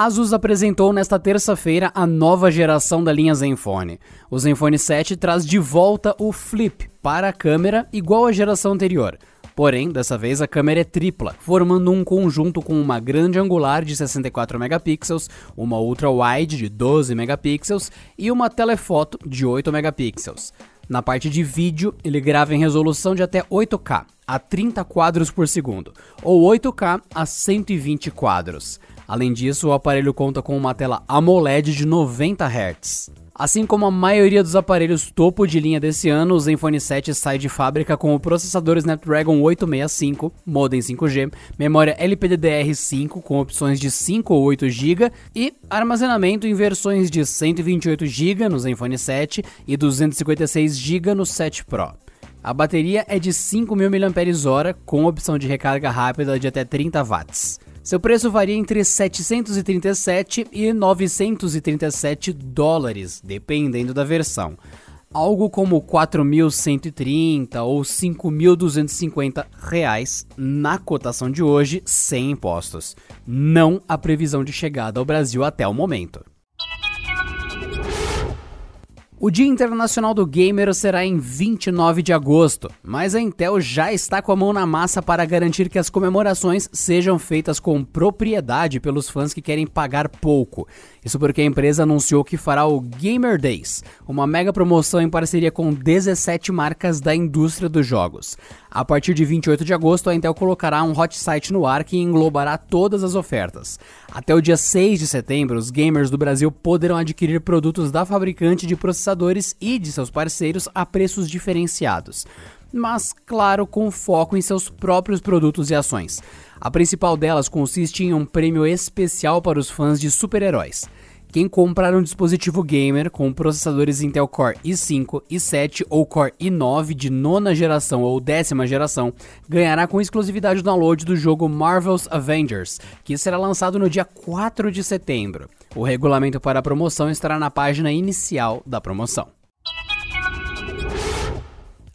A Asus apresentou nesta terça-feira a nova geração da linha Zenfone. O Zenfone 7 traz de volta o Flip para a câmera igual à geração anterior. Porém, dessa vez a câmera é tripla, formando um conjunto com uma grande angular de 64 megapixels, uma ultra wide de 12 megapixels e uma telefoto de 8 megapixels. Na parte de vídeo, ele grava em resolução de até 8K, a 30 quadros por segundo, ou 8K a 120 quadros. Além disso, o aparelho conta com uma tela AMOLED de 90 Hz. Assim como a maioria dos aparelhos topo de linha desse ano, o Zenfone 7 sai de fábrica com o processador Snapdragon 865, modem 5G, memória LPDDR5 com opções de 5 ou 8 GB e armazenamento em versões de 128 GB no Zenfone 7 e 256 GB no 7 Pro. A bateria é de 5.000 mAh com opção de recarga rápida de até 30 watts. Seu preço varia entre 737 e 937 dólares, dependendo da versão. Algo como 4.130 ou 5.250 reais na cotação de hoje, sem impostos. Não a previsão de chegada ao Brasil até o momento. O Dia Internacional do Gamer será em 29 de agosto, mas a Intel já está com a mão na massa para garantir que as comemorações sejam feitas com propriedade pelos fãs que querem pagar pouco. Isso porque a empresa anunciou que fará o Gamer Days, uma mega promoção em parceria com 17 marcas da indústria dos jogos. A partir de 28 de agosto, a Intel colocará um hot site no ar que englobará todas as ofertas. Até o dia 6 de setembro, os gamers do Brasil poderão adquirir produtos da fabricante de e de seus parceiros a preços diferenciados. Mas, claro, com foco em seus próprios produtos e ações. A principal delas consiste em um prêmio especial para os fãs de super-heróis. Quem comprar um dispositivo gamer com processadores Intel Core i5, i7 ou Core i9 de nona geração ou décima geração ganhará com exclusividade o download do jogo Marvel's Avengers, que será lançado no dia 4 de setembro. O regulamento para a promoção estará na página inicial da promoção.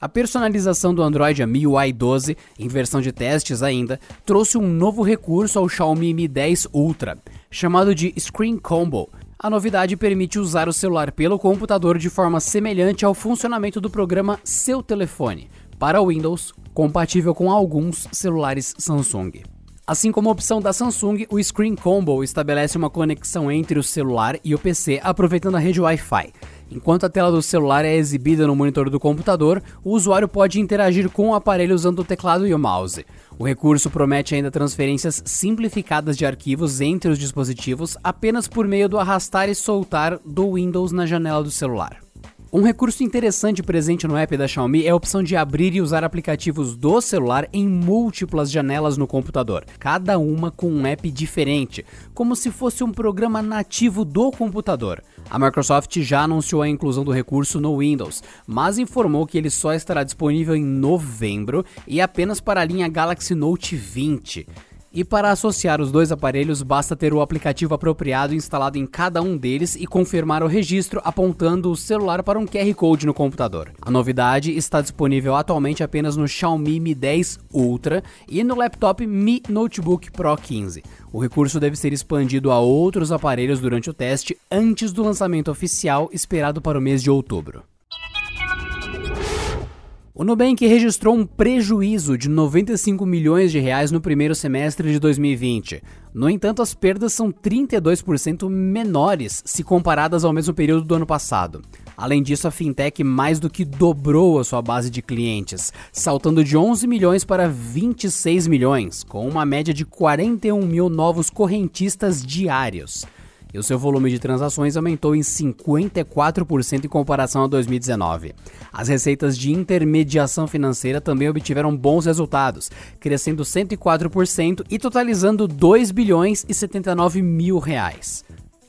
A personalização do Android MIUI 12, em versão de testes ainda, trouxe um novo recurso ao Xiaomi Mi 10 Ultra, chamado de Screen Combo, a novidade permite usar o celular pelo computador de forma semelhante ao funcionamento do programa Seu Telefone, para Windows, compatível com alguns celulares Samsung. Assim como a opção da Samsung, o Screen Combo estabelece uma conexão entre o celular e o PC aproveitando a rede Wi-Fi. Enquanto a tela do celular é exibida no monitor do computador, o usuário pode interagir com o aparelho usando o teclado e o mouse. O recurso promete ainda transferências simplificadas de arquivos entre os dispositivos apenas por meio do arrastar e soltar do Windows na janela do celular. Um recurso interessante presente no app da Xiaomi é a opção de abrir e usar aplicativos do celular em múltiplas janelas no computador, cada uma com um app diferente, como se fosse um programa nativo do computador. A Microsoft já anunciou a inclusão do recurso no Windows, mas informou que ele só estará disponível em novembro e apenas para a linha Galaxy Note 20. E para associar os dois aparelhos, basta ter o aplicativo apropriado instalado em cada um deles e confirmar o registro apontando o celular para um QR Code no computador. A novidade está disponível atualmente apenas no Xiaomi Mi 10 Ultra e no laptop Mi Notebook Pro 15. O recurso deve ser expandido a outros aparelhos durante o teste antes do lançamento oficial esperado para o mês de outubro. O Nubank registrou um prejuízo de 95 milhões de reais no primeiro semestre de 2020. No entanto, as perdas são 32% menores se comparadas ao mesmo período do ano passado. Além disso, a fintech mais do que dobrou a sua base de clientes, saltando de 11 milhões para 26 milhões, com uma média de 41 mil novos correntistas diários e o seu volume de transações aumentou em 54% em comparação a 2019. As receitas de intermediação financeira também obtiveram bons resultados, crescendo 104% e totalizando 2 bilhões e 79 mil reais.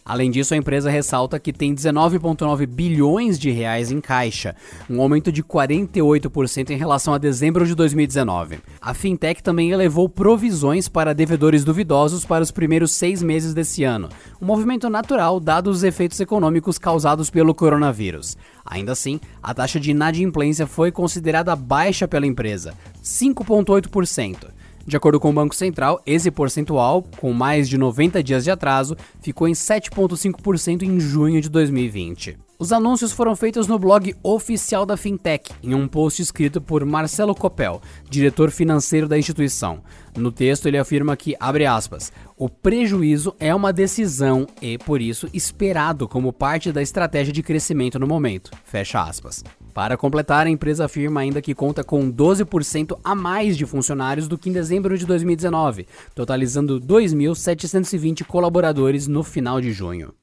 Além disso, a empresa ressalta que tem 19,9 bilhões de reais em caixa, um aumento de 48% em relação a dezembro de 2019. A fintech também elevou provisões para devedores duvidosos para os primeiros seis meses desse ano, um movimento natural dados os efeitos econômicos causados pelo coronavírus. Ainda assim, a taxa de inadimplência foi considerada baixa pela empresa, 5,8%. De acordo com o Banco Central, esse percentual, com mais de 90 dias de atraso, ficou em 7,5% em junho de 2020. Os anúncios foram feitos no blog oficial da Fintech, em um post escrito por Marcelo Copel, diretor financeiro da instituição. No texto, ele afirma que, abre aspas, o prejuízo é uma decisão e, por isso, esperado como parte da estratégia de crescimento no momento. Fecha aspas. Para completar, a empresa afirma ainda que conta com 12% a mais de funcionários do que em dezembro de 2019, totalizando 2.720 colaboradores no final de junho.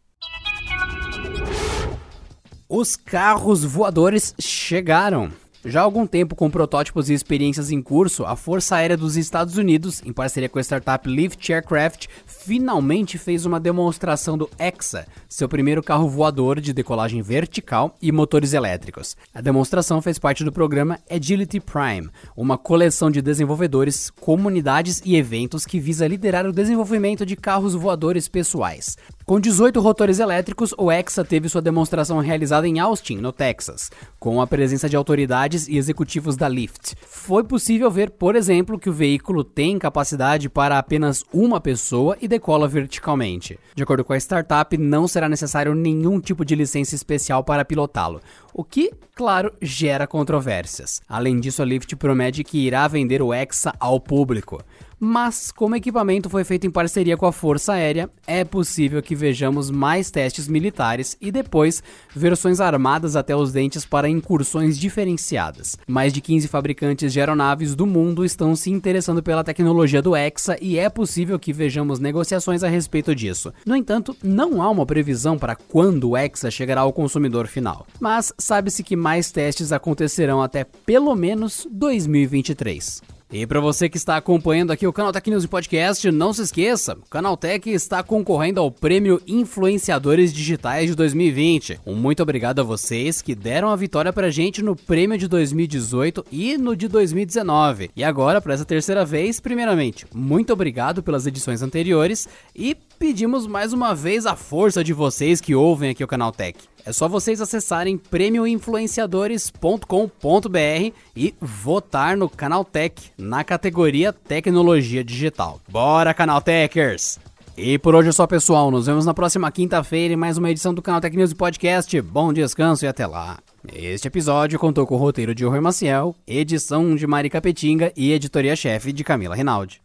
Os carros voadores chegaram. Já há algum tempo, com protótipos e experiências em curso, a Força Aérea dos Estados Unidos, em parceria com a startup Lift Aircraft, finalmente fez uma demonstração do EXA, seu primeiro carro voador de decolagem vertical e motores elétricos. A demonstração fez parte do programa Agility Prime, uma coleção de desenvolvedores, comunidades e eventos que visa liderar o desenvolvimento de carros voadores pessoais. Com 18 rotores elétricos, o EXA teve sua demonstração realizada em Austin, no Texas, com a presença de autoridades e executivos da Lyft. Foi possível ver, por exemplo, que o veículo tem capacidade para apenas uma pessoa e decola verticalmente. De acordo com a startup, não será necessário nenhum tipo de licença especial para pilotá-lo, o que, claro, gera controvérsias. Além disso, a Lyft promete que irá vender o EXA ao público. Mas, como o equipamento foi feito em parceria com a Força Aérea, é possível que vejamos mais testes militares e depois versões armadas até os dentes para incursões diferenciadas. Mais de 15 fabricantes de aeronaves do mundo estão se interessando pela tecnologia do EXA e é possível que vejamos negociações a respeito disso. No entanto, não há uma previsão para quando o EXA chegará ao consumidor final, mas sabe-se que mais testes acontecerão até pelo menos 2023. E para você que está acompanhando aqui o Canal Tech News Podcast, não se esqueça, o Canal Tech está concorrendo ao Prêmio Influenciadores Digitais de 2020. Um muito obrigado a vocês que deram a vitória pra gente no prêmio de 2018 e no de 2019. E agora, para essa terceira vez, primeiramente, muito obrigado pelas edições anteriores e pedimos mais uma vez a força de vocês que ouvem aqui o Canal Tech. É só vocês acessarem prêmioinfluenciadores.com.br e votar no Canaltech na categoria Tecnologia Digital. Bora, Canaltechers! E por hoje é só, pessoal. Nos vemos na próxima quinta-feira em mais uma edição do Canal Tech News Podcast. Bom descanso e até lá. Este episódio contou com o roteiro de Rui Maciel, edição de Mari Capetinga e editoria-chefe de Camila Rinaldi.